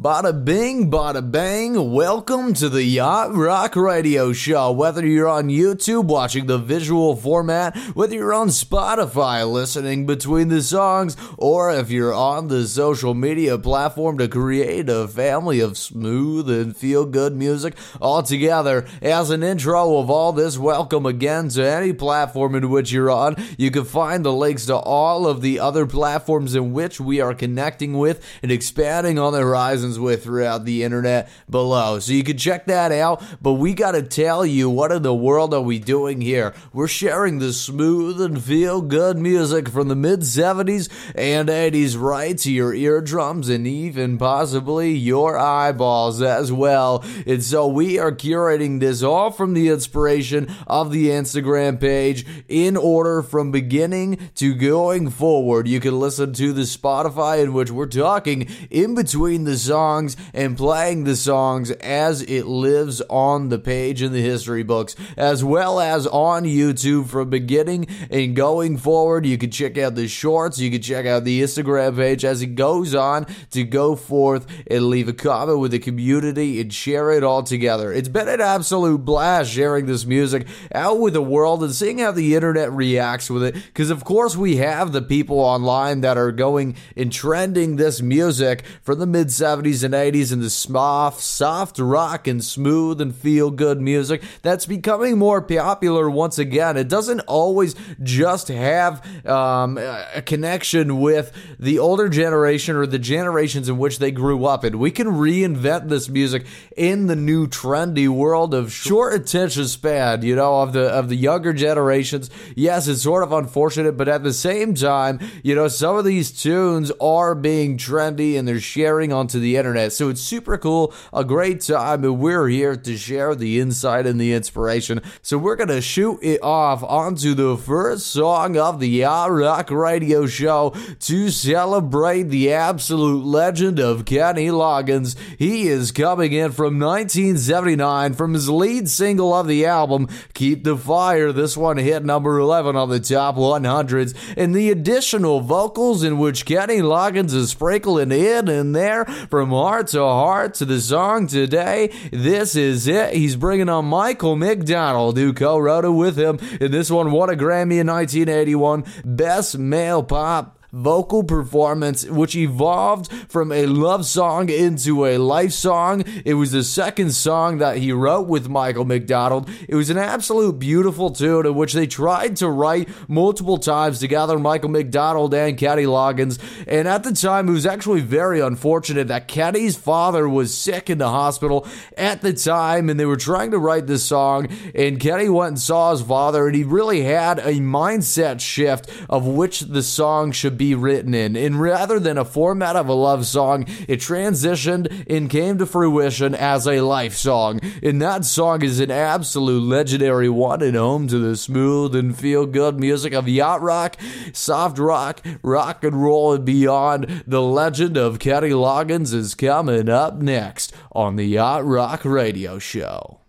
Bada bing, bada bang. Welcome to the Yacht Rock Radio Show. Whether you're on YouTube watching the visual format, whether you're on Spotify listening between the songs, or if you're on the social media platform to create a family of smooth and feel good music all together. As an intro of all this, welcome again to any platform in which you're on. You can find the links to all of the other platforms in which we are connecting with and expanding on the horizons with throughout the internet below. So you can check that out. But we got to tell you, what in the world are we doing here? We're sharing the smooth and feel good music from the mid 70s and 80s right to your eardrums and even possibly your eyeballs as well. And so we are curating this all from the inspiration of the Instagram page in order from beginning to going forward. You can listen to the Spotify in which we're talking in between the songs songs and playing the songs as it lives on the page in the history books, as well as on YouTube from beginning and going forward. You can check out the shorts, you can check out the Instagram page as it goes on to go forth and leave a comment with the community and share it all together. It's been an absolute blast sharing this music out with the world and seeing how the internet reacts with it. Because, of course, we have the people online that are going and trending this music from the mid 70s 70s and 80s and the soft, soft rock and smooth and feel good music that's becoming more popular once again. It doesn't always just have um, a connection with the older generation or the generations in which they grew up And We can reinvent this music in the new trendy world of short attention span, you know, of the of the younger generations. Yes, it's sort of unfortunate, but at the same time, you know, some of these tunes are being trendy and they're sharing onto the internet. So it's super cool, a great time, and we're here to share the insight and the inspiration. So we're going to shoot it off onto the first song of the Rock Radio Show to celebrate the absolute legend of Kenny Loggins. He is coming in from 1979 from his lead single of the album, Keep the Fire. This one hit number 11 on the top 100s, and the additional vocals in which Kenny Loggins is sprinkling in and there from from heart to heart to the song today. This is it. He's bringing on Michael McDonald, who co wrote it with him. And this one won a Grammy in 1981 Best Male Pop vocal performance, which evolved from a love song into a life song. It was the second song that he wrote with Michael McDonald. It was an absolute beautiful tune in which they tried to write multiple times together, Michael McDonald and Kenny Loggins. And at the time, it was actually very unfortunate that Kenny's father was sick in the hospital at the time, and they were trying to write this song. And Kenny went and saw his father, and he really had a mindset shift of which the song should be written in. And rather than a format of a love song, it transitioned and came to fruition as a life song. And that song is an absolute legendary one and home to the smooth and feel good music of yacht rock, soft rock, rock and roll, and beyond. The legend of Kenny Loggins is coming up next on the Yacht Rock Radio Show.